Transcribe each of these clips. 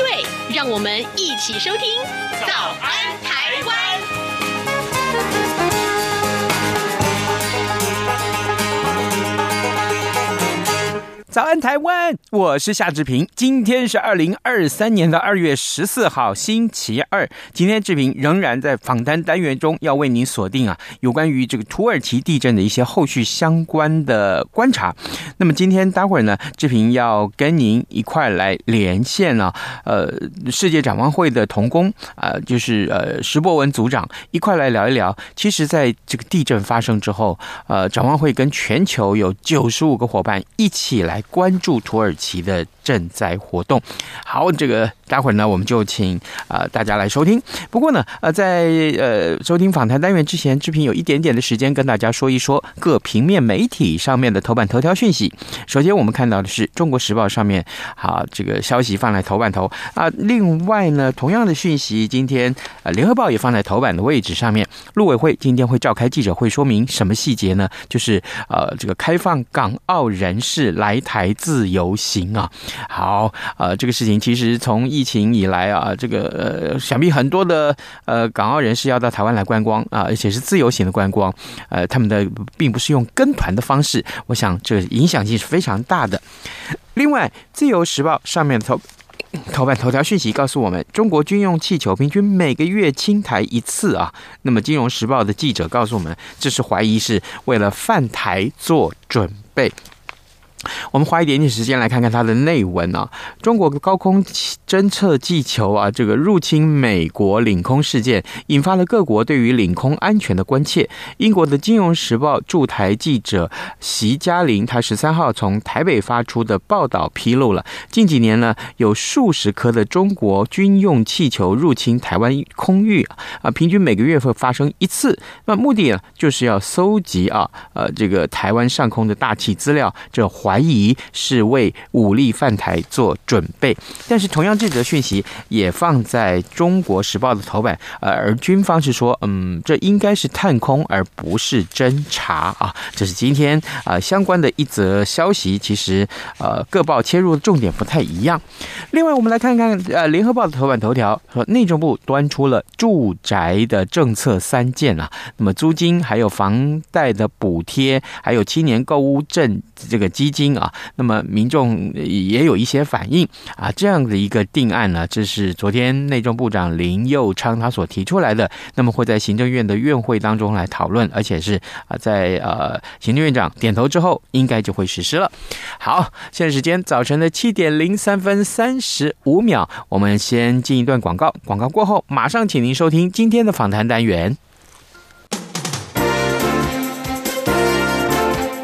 对，让我们一起收听《早安台湾》。早安，台湾！我是夏志平。今天是二零二三年的二月十四号，星期二。今天志平仍然在访谈单元中，要为您锁定啊，有关于这个土耳其地震的一些后续相关的观察。那么今天待会儿呢，志平要跟您一块来连线啊，呃，世界展望会的童工啊、呃，就是呃石博文组长一块来聊一聊。其实，在这个地震发生之后，呃，展望会跟全球有九十五个伙伴一起来。关注土耳的赈灾活动。好，这个待会儿呢，我们就请啊、呃、大家来收听。不过呢，呃，在呃收听访谈单元之前，志平有一点点的时间跟大家说一说各平面媒体上面的头版头条讯息。首先，我们看到的是《中国时报》上面好这个消息放在头版头啊。另外呢，同样的讯息，今天呃《联合报》也放在头版的位置上面。陆委会今天会召开记者会，说明什么细节呢？就是呃这个开放港澳人士来台自由行啊。好，呃，这个事情其实从一疫情以来啊，这个呃，想必很多的呃港澳人士要到台湾来观光啊，而且是自由行的观光，呃，他们的并不是用跟团的方式，我想这个影响性是非常大的。另外，《自由时报》上面头头版头条讯息告诉我们，中国军用气球平均每个月侵台一次啊。那么，《金融时报》的记者告诉我们，这是怀疑是为了犯台做准备。我们花一点点时间来看看它的内文啊。中国高空侦测气球啊，这个入侵美国领空事件，引发了各国对于领空安全的关切。英国的《金融时报》驻台记者席嘉玲，他十三号从台北发出的报道披露了，近几年呢，有数十颗的中国军用气球入侵台湾空域啊，平均每个月会发生一次。那目的呢，就是要搜集啊，呃，这个台湾上空的大气资料，这怀疑是为武力犯台做准备，但是同样这则讯息也放在中国时报的头版，呃，而军方是说，嗯，这应该是探空而不是侦查啊，这是今天啊、呃、相关的一则消息。其实呃各报切入的重点不太一样。另外，我们来看看呃联合报的头版头条，说内政部端出了住宅的政策三件啊，那么租金还有房贷的补贴，还有青年购屋证这个基金。啊，那么民众也有一些反应啊，这样的一个定案呢，这是昨天内政部长林右昌他所提出来的，那么会在行政院的院会当中来讨论，而且是啊，在呃行政院长点头之后，应该就会实施了。好，现在时间早晨的七点零三分三十五秒，我们先进一段广告，广告过后马上请您收听今天的访谈单元。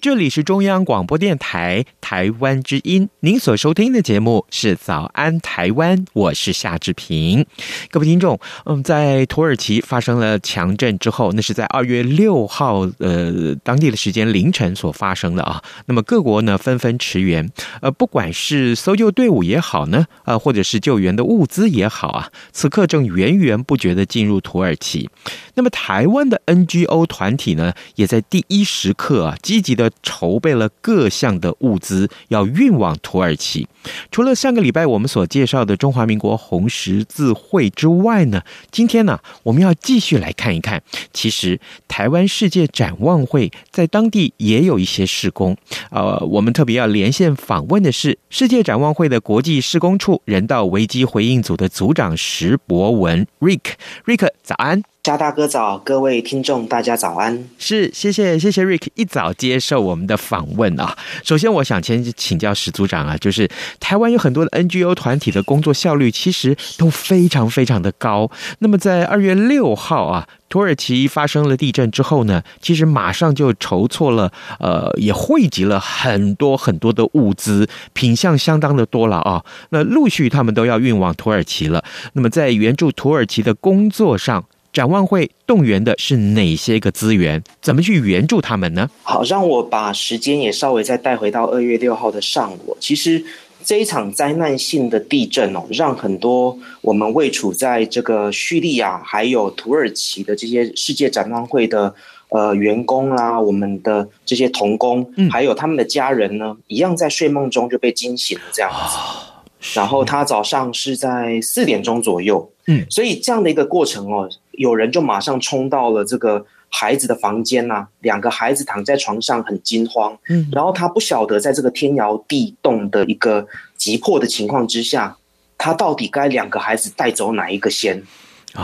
这里是中央广播电台台湾之音，您所收听的节目是《早安台湾》，我是夏志平。各位听众，嗯，在土耳其发生了强震之后，那是在二月六号，呃，当地的时间凌晨所发生的啊。那么各国呢纷纷驰援，呃，不管是搜救队伍也好呢，呃，或者是救援的物资也好啊，此刻正源源不绝的进入土耳其。那么台湾的 NGO 团体呢，也在第一时刻啊，积极的。筹备了各项的物资，要运往土耳其。除了上个礼拜我们所介绍的中华民国红十字会之外呢，今天呢，我们要继续来看一看。其实台湾世界展望会在当地也有一些施工。呃，我们特别要连线访问的是世界展望会的国际施工处人道危机回应组的组长石博文 Rick。Rick，早安。夏大哥早，各位听众大家早安。是，谢谢谢谢 Rick 一早接受我们的访问啊。首先，我想先请教石组长啊，就是台湾有很多的 NGO 团体的工作效率其实都非常非常的高。那么在二月六号啊，土耳其发生了地震之后呢，其实马上就筹措了，呃，也汇集了很多很多的物资，品项相当的多了啊。那陆续他们都要运往土耳其了。那么在援助土耳其的工作上，展望会动员的是哪些个资源？怎么去援助他们呢？好，让我把时间也稍微再带回到二月六号的上午。其实这一场灾难性的地震哦，让很多我们位处在这个叙利亚还有土耳其的这些世界展望会的呃员工啦、啊，我们的这些童工，嗯，还有他们的家人呢，一样在睡梦中就被惊醒了这样子。哦、然后他早上是在四点钟左右，嗯，所以这样的一个过程哦。有人就马上冲到了这个孩子的房间呐、啊，两个孩子躺在床上很惊慌，嗯，然后他不晓得在这个天摇地动的一个急迫的情况之下，他到底该两个孩子带走哪一个先？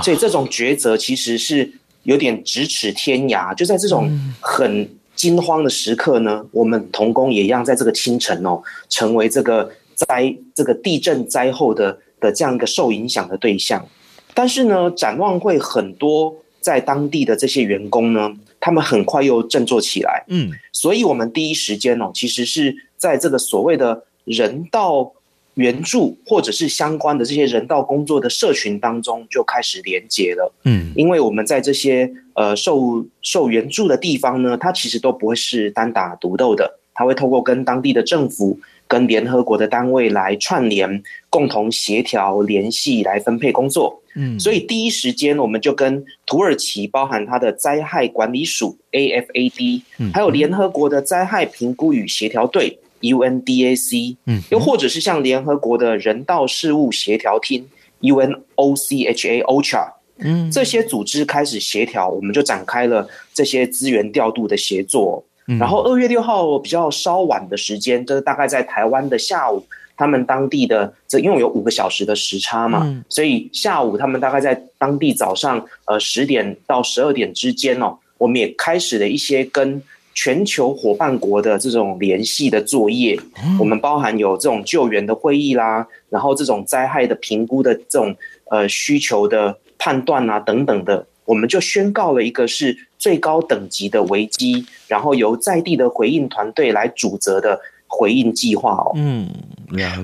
所以这种抉择其实是有点咫尺天涯。就在这种很惊慌的时刻呢，我们童工也一样在这个清晨哦，成为这个灾这个地震灾后的的这样一个受影响的对象。但是呢，展望会很多在当地的这些员工呢，他们很快又振作起来。嗯，所以我们第一时间哦，其实是在这个所谓的人道援助或者是相关的这些人道工作的社群当中就开始连接了。嗯，因为我们在这些呃受受援助的地方呢，它其实都不会是单打独斗的，它会透过跟当地的政府。跟联合国的单位来串联，共同协调联系来分配工作。嗯，所以第一时间我们就跟土耳其，包含它的灾害管理署 AFAD，嗯。还有联合国的灾害评估与协调队 UNDAC，嗯，又或者是像联合国的人道事务协调厅 UNOCHA OCHA，嗯，这些组织开始协调，我们就展开了这些资源调度的协作。然后二月六号比较稍晚的时间，就是大概在台湾的下午，他们当地的这因为有五个小时的时差嘛，所以下午他们大概在当地早上呃十点到十二点之间哦，我们也开始了一些跟全球伙伴国的这种联系的作业。我们包含有这种救援的会议啦，然后这种灾害的评估的这种呃需求的判断啊等等的。我们就宣告了一个是最高等级的危机，然后由在地的回应团队来主责的回应计划哦。嗯，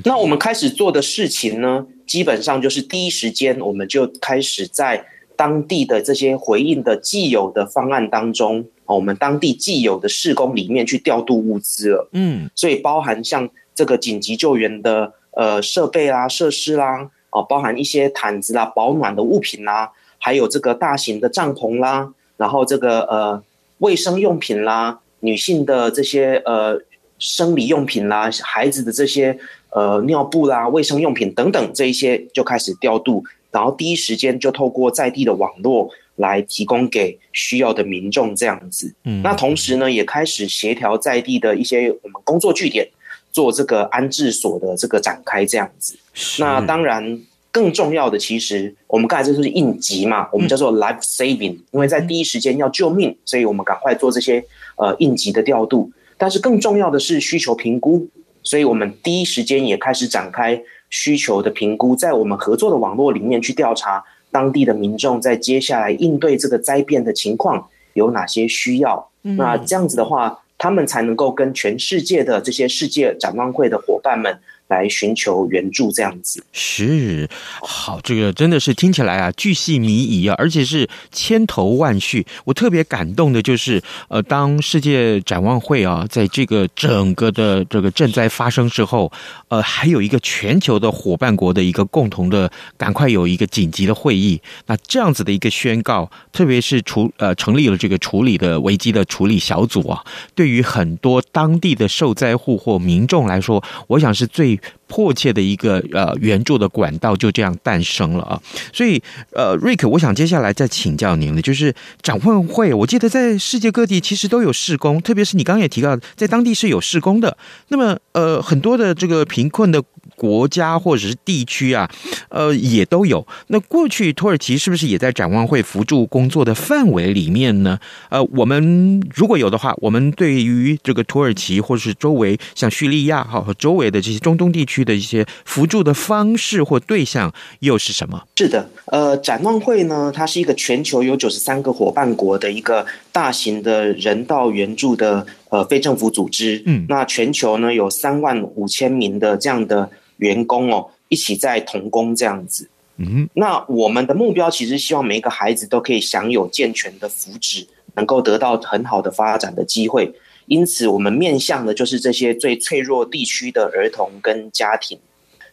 那我们开始做的事情呢，基本上就是第一时间我们就开始在当地的这些回应的既有的方案当中，我们当地既有的施工里面去调度物资了。嗯，所以包含像这个紧急救援的呃设备啦、设施啦，哦，包含一些毯子啦、保暖的物品啦。还有这个大型的帐篷啦，然后这个呃卫生用品啦，女性的这些呃生理用品啦，孩子的这些呃尿布啦、卫生用品等等这一些就开始调度，然后第一时间就透过在地的网络来提供给需要的民众这样子。嗯，那同时呢，也开始协调在地的一些我们工作据点做这个安置所的这个展开这样子。那当然。更重要的，其实我们刚才就是应急嘛，我们叫做 life saving，因为在第一时间要救命，所以我们赶快做这些呃应急的调度。但是更重要的是需求评估，所以我们第一时间也开始展开需求的评估，在我们合作的网络里面去调查当地的民众在接下来应对这个灾变的情况有哪些需要。嗯、那这样子的话，他们才能够跟全世界的这些世界展望会的伙伴们。来寻求援助，这样子是好，这个真的是听起来啊，巨细靡遗啊，而且是千头万绪。我特别感动的就是，呃，当世界展望会啊，在这个整个的这个震灾发生之后，呃，还有一个全球的伙伴国的一个共同的，赶快有一个紧急的会议。那这样子的一个宣告，特别是处呃成立了这个处理的危机的处理小组啊，对于很多当地的受灾户或民众来说，我想是最。迫切的一个呃援助的管道就这样诞生了啊，所以呃瑞克，我想接下来再请教您的，就是展望会，我记得在世界各地其实都有施工，特别是你刚刚也提到，在当地是有施工的。那么呃很多的这个贫困的国家或者是地区啊，呃也都有。那过去土耳其是不是也在展望会扶助工作的范围里面呢？呃，我们如果有的话，我们对于这个土耳其或者是周围像叙利亚哈和周围的这些中东地区。的一些扶助的方式或对象又是什么？是的，呃，展望会呢，它是一个全球有九十三个伙伴国的一个大型的人道援助的呃非政府组织。嗯，那全球呢有三万五千名的这样的员工哦，一起在同工这样子。嗯，那我们的目标其实希望每一个孩子都可以享有健全的福祉，能够得到很好的发展的机会。因此，我们面向的就是这些最脆弱地区的儿童跟家庭。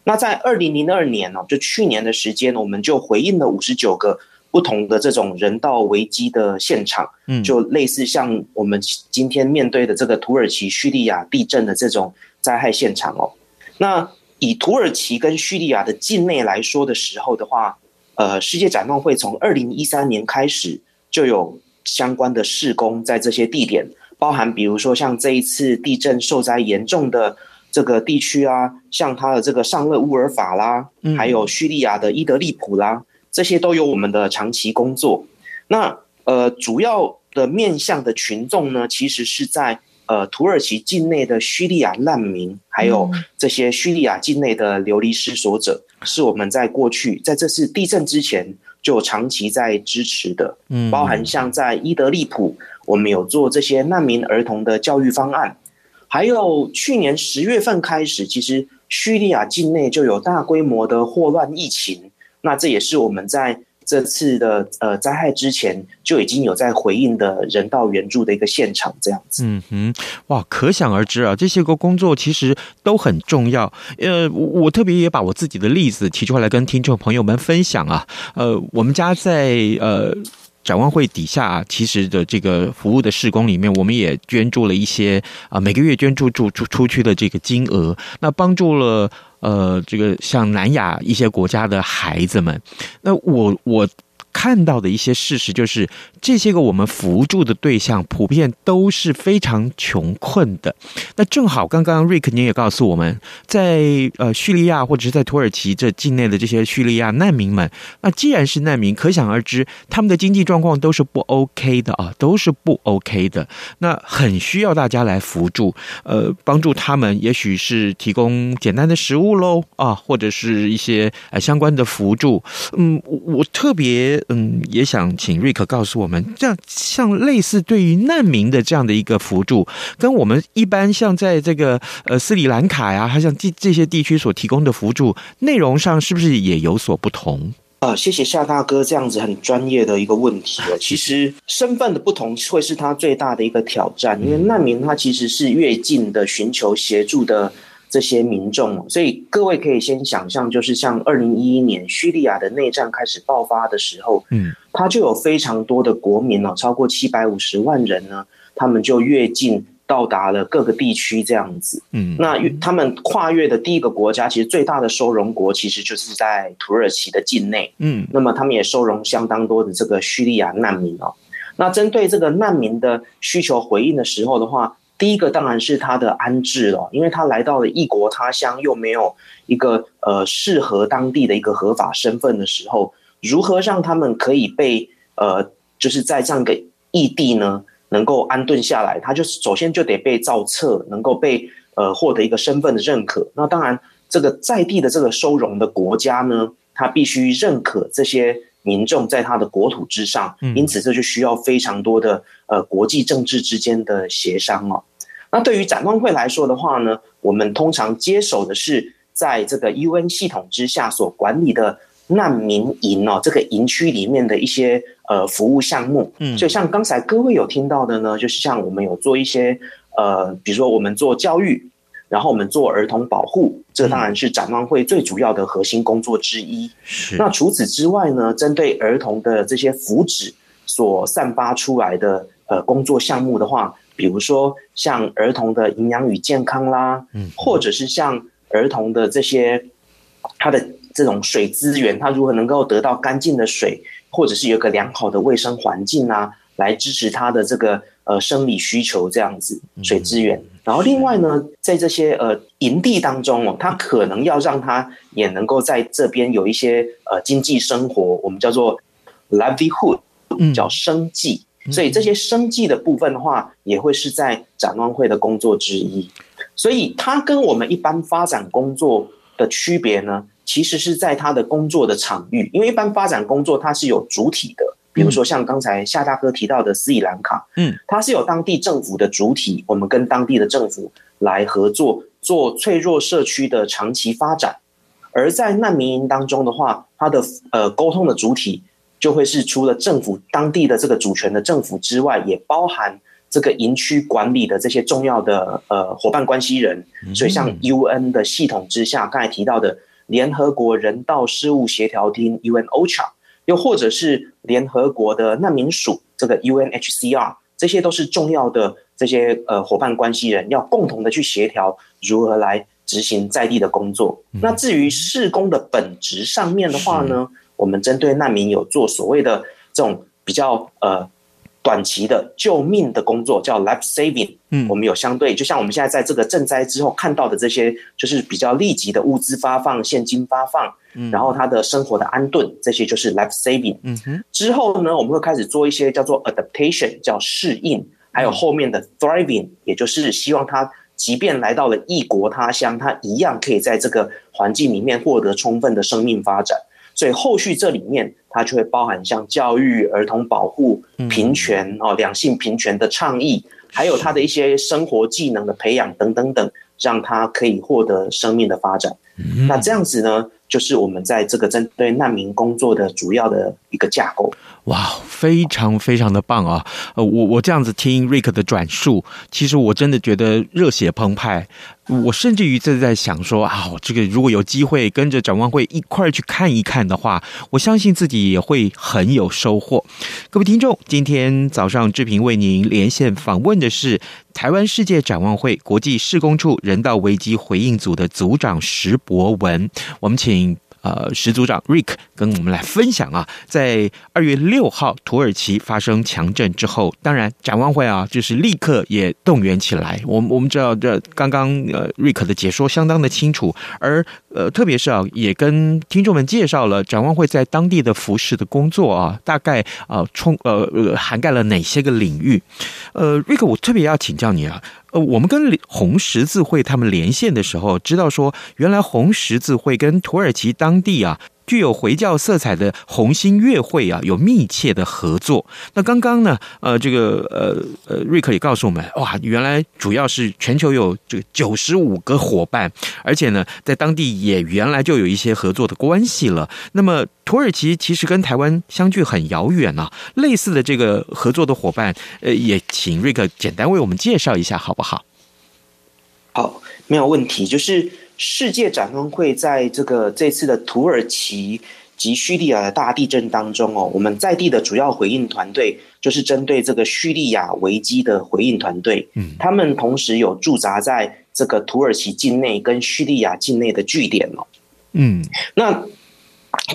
那在二零零二年呢，就去年的时间，我们就回应了五十九个不同的这种人道危机的现场，嗯，就类似像我们今天面对的这个土耳其、叙利亚地震的这种灾害现场哦。那以土耳其跟叙利亚的境内来说的时候的话，呃，世界展望会从二零一三年开始就有相关的施工在这些地点。包含比如说像这一次地震受灾严重的这个地区啊，像它的这个尚勒乌尔法啦，还有叙利亚的伊德利普啦，这些都有我们的长期工作。那呃，主要的面向的群众呢，其实是在呃土耳其境内的叙利亚难民，还有这些叙利亚境内的流离失所者，是我们在过去在这次地震之前就长期在支持的。嗯，包含像在伊德利普。我们有做这些难民儿童的教育方案，还有去年十月份开始，其实叙利亚境内就有大规模的霍乱疫情，那这也是我们在这次的呃灾害之前就已经有在回应的人道援助的一个现场，这样子。嗯哼，哇，可想而知啊，这些个工作其实都很重要。呃，我特别也把我自己的例子提出来跟听众朋友们分享啊。呃，我们家在呃。展望会底下其实的这个服务的施工里面，我们也捐助了一些啊，每个月捐助出出出去的这个金额，那帮助了呃这个像南亚一些国家的孩子们。那我我。看到的一些事实就是，这些个我们扶助的对象普遍都是非常穷困的。那正好，刚刚瑞克您也告诉我们，在呃叙利亚或者是在土耳其这境内的这些叙利亚难民们，那既然是难民，可想而知他们的经济状况都是不 OK 的啊，都是不 OK 的。那很需要大家来扶助，呃，帮助他们，也许是提供简单的食物喽啊，或者是一些呃相关的扶助。嗯，我特别。嗯，也想请瑞克告诉我们，这样像类似对于难民的这样的一个辅助，跟我们一般像在这个呃斯里兰卡呀，还像这这些地区所提供的辅助内容上，是不是也有所不同？啊、呃，谢谢夏大哥这样子很专业的一个问题。其实身份的不同会是他最大的一个挑战，因为难民他其实是越境的寻求协助的。这些民众，所以各位可以先想象，就是像二零一一年叙利亚的内战开始爆发的时候，嗯，他就有非常多的国民哦，超过七百五十万人呢，他们就越境到达了各个地区这样子，嗯，那他们跨越的第一个国家，其实最大的收容国其实就是在土耳其的境内，嗯，那么他们也收容相当多的这个叙利亚难民哦。那针对这个难民的需求回应的时候的话。第一个当然是他的安置了，因为他来到了异国他乡，又没有一个呃适合当地的一个合法身份的时候，如何让他们可以被呃就是在这样一个异地呢，能够安顿下来？他就首先就得被造册，能够被呃获得一个身份的认可。那当然，这个在地的这个收容的国家呢，他必须认可这些民众在他的国土之上，因此这就需要非常多的呃国际政治之间的协商哦。那对于展望会来说的话呢，我们通常接手的是在这个 UN 系统之下所管理的难民营哦，这个营区里面的一些呃服务项目。嗯，所以像刚才各位有听到的呢，就是像我们有做一些呃，比如说我们做教育，然后我们做儿童保护，这当然是展望会最主要的核心工作之一。是。那除此之外呢，针对儿童的这些福祉所散发出来的呃工作项目的话。比如说，像儿童的营养与健康啦，嗯，或者是像儿童的这些他的这种水资源，他如何能够得到干净的水，或者是有个良好的卫生环境啊，来支持他的这个呃生理需求这样子水资源。然后另外呢，在这些呃营地当中哦，他可能要让他也能够在这边有一些呃经济生活，我们叫做 livelihood，叫生计。所以这些生计的部分的话，也会是在展望会的工作之一。所以它跟我们一般发展工作的区别呢，其实是在它的工作的场域。因为一般发展工作它是有主体的，比如说像刚才夏大哥提到的斯里兰卡，嗯，它是有当地政府的主体，我们跟当地的政府来合作，做脆弱社区的长期发展。而在难民营当中的话，它的呃沟通的主体。就会是除了政府当地的这个主权的政府之外，也包含这个营区管理的这些重要的呃伙伴关系人。所以，像 UN 的系统之下，刚才提到的联合国人道事务协调厅 UN OCHA，又或者是联合国的难民署这个 UNHCR，这些都是重要的这些呃伙伴关系人，要共同的去协调如何来执行在地的工作。那至于事工的本质上面的话呢？我们针对难民有做所谓的这种比较呃短期的救命的工作，叫 life saving。嗯，我们有相对，就像我们现在在这个赈灾之后看到的这些，就是比较立即的物资发放、现金发放，嗯，然后他的生活的安顿，这些就是 life saving。嗯哼，之后呢，我们会开始做一些叫做 adaptation，叫适应，还有后面的 thriving，也就是希望他即便来到了异国他乡，他一样可以在这个环境里面获得充分的生命发展。所以后续这里面，它就会包含像教育、儿童保护、平权哦、两性平权的倡议，还有他的一些生活技能的培养等等等，让他可以获得生命的发展。那这样子呢，就是我们在这个针对难民工作的主要的一个架构。哇，非常非常的棒啊！呃，我我这样子听 Rick 的转述，其实我真的觉得热血澎湃。我甚至于在在想说啊，这个如果有机会跟着展望会一块儿去看一看的话，我相信自己也会很有收获。各位听众，今天早上志平为您连线访问的是台湾世界展望会国际事工处人道危机回应组的组长石博文，我们请。呃，石组长 Rick 跟我们来分享啊，在二月六号土耳其发生强震之后，当然展望会啊，就是立刻也动员起来。我们我们知道这刚刚呃 Rick 的解说相当的清楚，而呃特别是啊，也跟听众们介绍了展望会在当地的服事的工作啊，大概啊充呃涵盖了哪些个领域。呃瑞克我特别要请教你啊。呃，我们跟红十字会他们连线的时候，知道说，原来红十字会跟土耳其当地啊。具有回教色彩的红星月会啊，有密切的合作。那刚刚呢，呃，这个呃呃，瑞克也告诉我们，哇，原来主要是全球有这个九十五个伙伴，而且呢，在当地也原来就有一些合作的关系了。那么土耳其其实跟台湾相距很遥远啊，类似的这个合作的伙伴，呃，也请瑞克简单为我们介绍一下，好不好？好，没有问题，就是。世界展望会在这个这次的土耳其及叙利亚的大地震当中哦，我们在地的主要回应团队就是针对这个叙利亚危机的回应团队。嗯，他们同时有驻扎在这个土耳其境内跟叙利亚境内的据点哦。嗯，那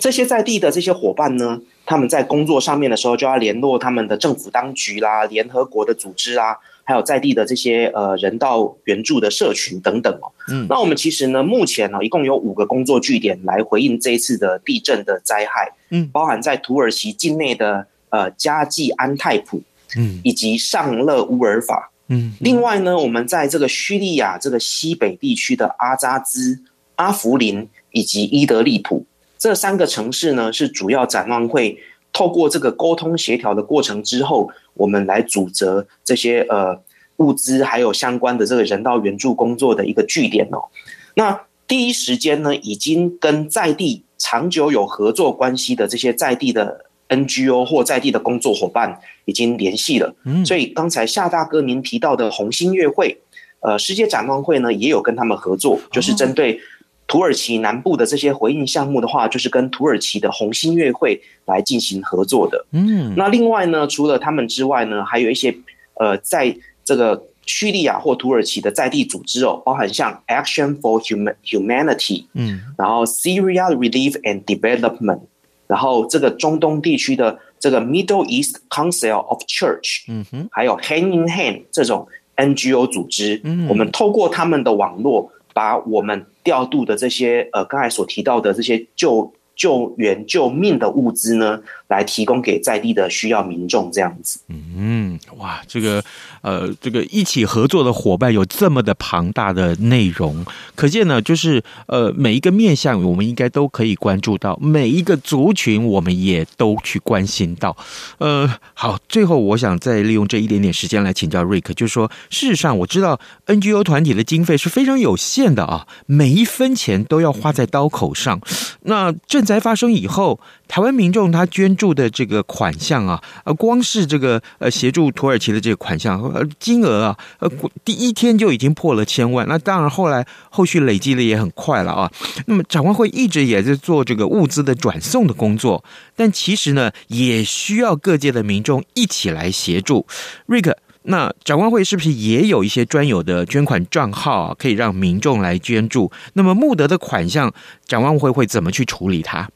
这些在地的这些伙伴呢，他们在工作上面的时候就要联络他们的政府当局啦、联合国的组织啊。还有在地的这些呃人道援助的社群等等哦，嗯，那我们其实呢，目前呢，一共有五个工作据点来回应这一次的地震的灾害，嗯，包含在土耳其境内的呃加济安泰普，嗯，以及尚勒乌尔法，嗯，另外呢，我们在这个叙利亚这个西北地区的阿扎兹、阿弗林以及伊德利卜。这三个城市呢，是主要展望会透过这个沟通协调的过程之后，我们来组织这些呃物资还有相关的这个人道援助工作的一个据点哦。那第一时间呢，已经跟在地长久有合作关系的这些在地的 NGO 或在地的工作伙伴已经联系了。嗯，所以刚才夏大哥您提到的红星月会，呃，世界展望会呢也有跟他们合作，就是针对土耳其南部的这些回应项目的话，就是跟土耳其的红星月会来进行合作的。嗯，那另外呢，除了他们之外呢，还有一些呃，在这个。叙利亚或土耳其的在地组织哦，包含像 Action for Humanity，嗯，然后 Syria Relief and Development，然后这个中东地区的这个 Middle East Council of Church，嗯哼，还有 Hand in Hand 这种 NGO 组织，嗯，我们透过他们的网络，把我们调度的这些呃刚才所提到的这些就救援救命的物资呢，来提供给在地的需要民众，这样子。嗯，哇，这个。呃，这个一起合作的伙伴有这么的庞大的内容，可见呢，就是呃，每一个面向我们应该都可以关注到，每一个族群我们也都去关心到。呃，好，最后我想再利用这一点点时间来请教瑞克，就是说，事实上我知道 NGO 团体的经费是非常有限的啊，每一分钱都要花在刀口上。那赈灾发生以后，台湾民众他捐助的这个款项啊，呃，光是这个呃协助土耳其的这个款项。呃，金额啊，呃，第一天就已经破了千万。那当然，后来后续累积的也很快了啊。那么展望会一直也在做这个物资的转送的工作，但其实呢，也需要各界的民众一起来协助。瑞克，那展望会是不是也有一些专有的捐款账号啊，可以让民众来捐助？那么募得的款项，展望会会怎么去处理它？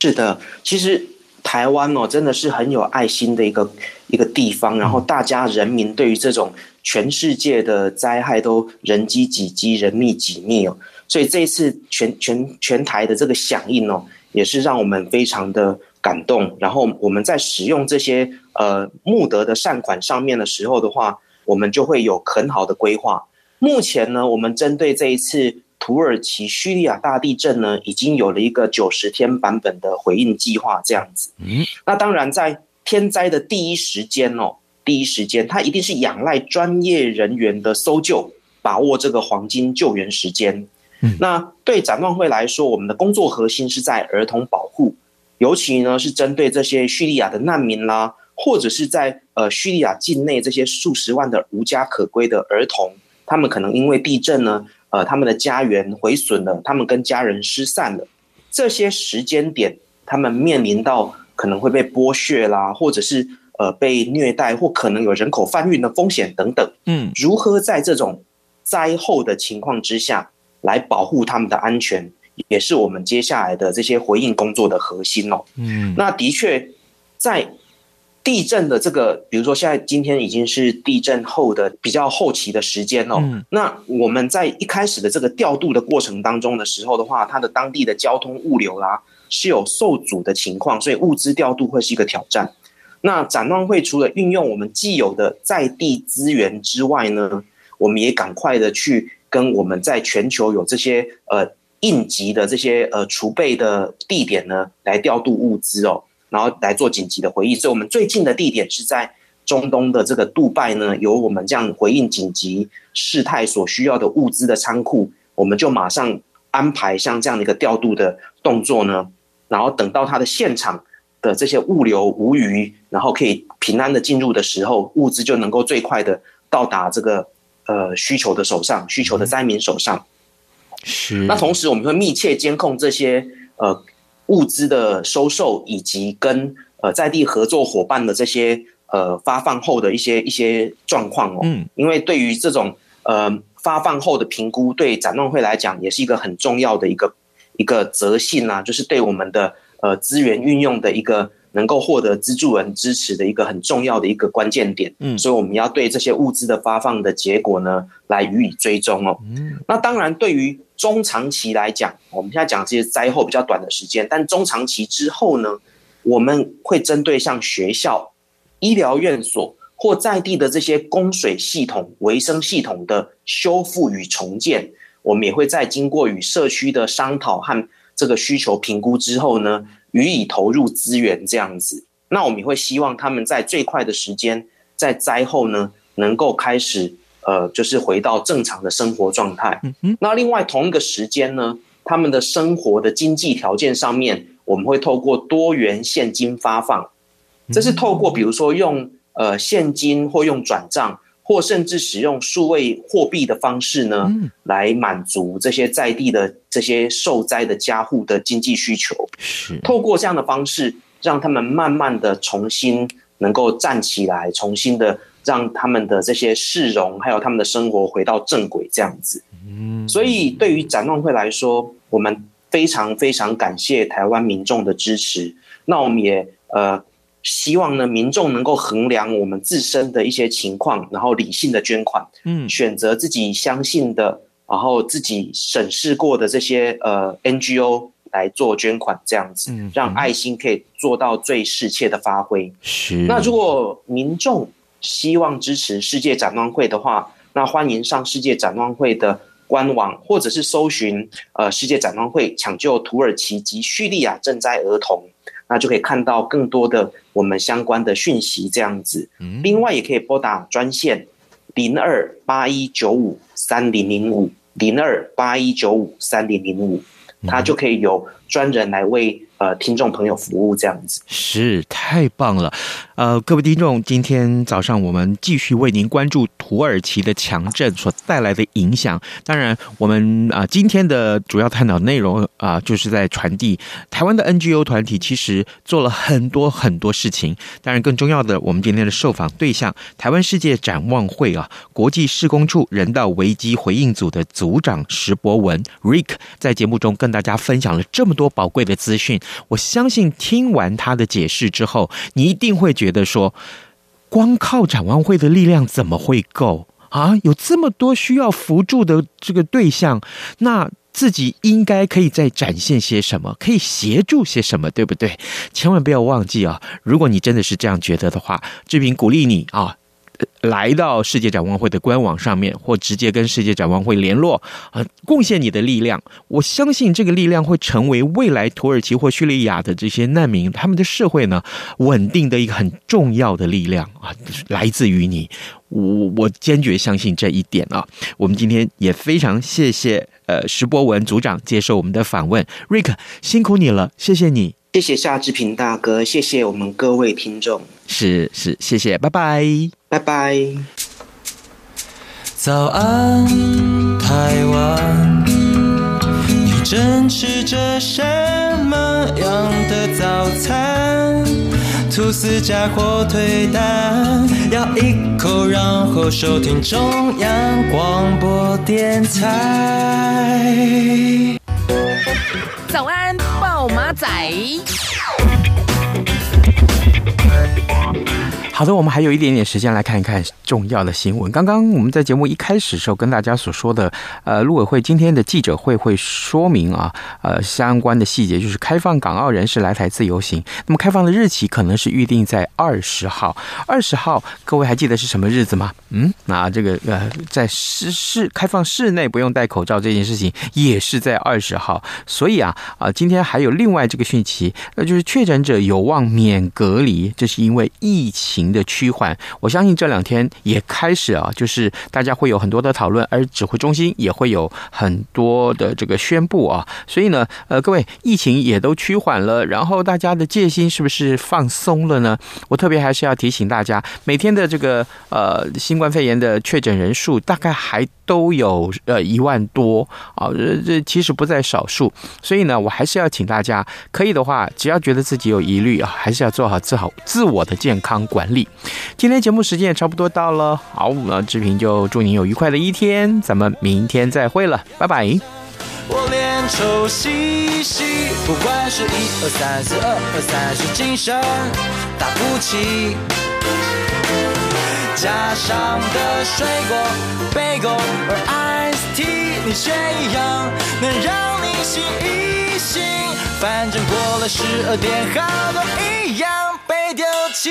是的，其实。台湾哦，真的是很有爱心的一个一个地方。然后大家人民对于这种全世界的灾害都人机己机、人密己密哦。所以这一次全全全台的这个响应哦，也是让我们非常的感动。然后我们在使用这些呃募得的善款上面的时候的话，我们就会有很好的规划。目前呢，我们针对这一次。土耳其叙利亚大地震呢，已经有了一个九十天版本的回应计划，这样子。嗯，那当然，在天灾的第一时间哦，第一时间，它一定是仰赖专业人员的搜救，把握这个黄金救援时间。嗯，那对展望会来说，我们的工作核心是在儿童保护，尤其呢是针对这些叙利亚的难民啦，或者是在呃叙利亚境内这些数十万的无家可归的儿童，他们可能因为地震呢。呃，他们的家园毁损了，他们跟家人失散了，这些时间点，他们面临到可能会被剥削啦，或者是呃被虐待，或可能有人口贩运的风险等等。嗯，如何在这种灾后的情况之下来保护他们的安全，也是我们接下来的这些回应工作的核心哦。嗯，那的确在。地震的这个，比如说现在今天已经是地震后的比较后期的时间哦。嗯。那我们在一开始的这个调度的过程当中的时候的话，它的当地的交通物流啦是有受阻的情况，所以物资调度会是一个挑战。那展望会除了运用我们既有的在地资源之外呢，我们也赶快的去跟我们在全球有这些呃应急的这些呃储备的地点呢来调度物资哦。然后来做紧急的回应，所以我们最近的地点是在中东的这个杜拜呢，有我们这样回应紧急事态所需要的物资的仓库，我们就马上安排像这样的一个调度的动作呢，然后等到它的现场的这些物流无虞，然后可以平安的进入的时候，物资就能够最快的到达这个呃需求的手上，需求的灾民手上。是。那同时我们会密切监控这些呃。物资的收受以及跟呃在地合作伙伴的这些呃发放后的一些一些状况哦，嗯，因为对于这种呃发放后的评估，对展望会来讲也是一个很重要的一个一个责信啊，就是对我们的呃资源运用的一个能够获得资助人支持的一个很重要的一个关键点，嗯，所以我们要对这些物资的发放的结果呢来予以追踪哦，嗯，那当然对于。中长期来讲，我们现在讲这些灾后比较短的时间，但中长期之后呢，我们会针对像学校、医疗院所或在地的这些供水系统、维生系统的修复与重建，我们也会在经过与社区的商讨和这个需求评估之后呢，予以投入资源这样子。那我们也会希望他们在最快的时间，在灾后呢，能够开始呃，就是回到正常的生活状态。那另外同一个时间呢，他们的生活的经济条件上面，我们会透过多元现金发放，这是透过比如说用呃现金或用转账，或甚至使用数位货币的方式呢，来满足这些在地的这些受灾的家户的经济需求。是透过这样的方式。让他们慢慢的重新能够站起来，重新的让他们的这些市容还有他们的生活回到正轨，这样子。嗯，所以对于展望会来说，我们非常非常感谢台湾民众的支持。那我们也呃希望呢，民众能够衡量我们自身的一些情况，然后理性的捐款，嗯，选择自己相信的，然后自己审视过的这些呃 NGO。来做捐款，这样子，让爱心可以做到最适切的发挥。是。那如果民众希望支持世界展望会的话，那欢迎上世界展望会的官网，或者是搜寻呃世界展望会抢救土耳其及叙利亚赈灾儿童，那就可以看到更多的我们相关的讯息。这样子。另外也可以拨打专线零二八一九五三零零五零二八一九五三零零五。它就可以有专人来为呃听众朋友服务，这样子是太棒了。呃，各位听众，今天早上我们继续为您关注土耳其的强震所带来的影响。当然，我们啊、今天的主要探讨内容啊、就是在传递台湾的 NGO 团体其实做了很多很多事情。当然，更重要的，我们今天的受访对象台湾世界展望会啊国际事工处人道危机回应组的组长石博文 Rick 在节目中跟大家分享了这么多宝贵的资讯。我相信听完他的解释之后，你一定会觉得。说，光靠展望会的力量怎么会够啊？有这么多需要扶助的这个对象，那自己应该可以再展现些什么，可以协助些什么，对不对？千万不要忘记啊！如果你真的是这样觉得的话，志平鼓励你啊。来到世界展望会的官网上面，或直接跟世界展望会联络啊，贡献你的力量。我相信这个力量会成为未来土耳其或叙利亚的这些难民他们的社会呢稳定的一个很重要的力量啊，来自于你。我我坚决相信这一点啊。我们今天也非常谢谢呃石博文组长接受我们的访问，Rick 辛苦你了，谢谢你。谢谢夏志平大哥，谢谢我们各位听众，是是，谢谢，拜拜，拜拜。早安，台湾，你正吃着什么样的早餐？吐司加火腿蛋，咬一口，然后收听中央广播电台。早安，暴马仔。好的，我们还有一点点时间来看一看重要的新闻。刚刚我们在节目一开始的时候跟大家所说的，呃，陆委会今天的记者会会说明啊，呃，相关的细节就是开放港澳人士来台自由行。那么开放的日期可能是预定在二十号。二十号，各位还记得是什么日子吗？嗯，那这个呃，在室室开放室内不用戴口罩这件事情也是在二十号。所以啊啊、今天还有另外这个讯息，那就是确诊者有望免隔离，这是因为疫情的趋缓，我相信这两天也开始啊，就是大家会有很多的讨论，而指挥中心也会有很多的这个宣布啊。所以呢，呃，各位疫情也都趋缓了，然后大家的戒心是不是放松了呢？我特别还是要提醒大家，每天的这个呃新冠肺炎的确诊人数大概还都有呃一万多啊，这这其实不在少数。所以呢，我还是要请大家，可以的话，只要觉得自己有疑虑啊，还是要做好自好自自我的健康管理。今天节目时间也差不多到了，好，那志平就祝您有愉快的一天，咱们明天再会了，拜拜。我连抽吸吸，不管是一二三四二二三，是精神打不起，加上的水果贝果而 iced tea，你却一样能让你醒一醒，反正过了十二点，好多一样被丢弃。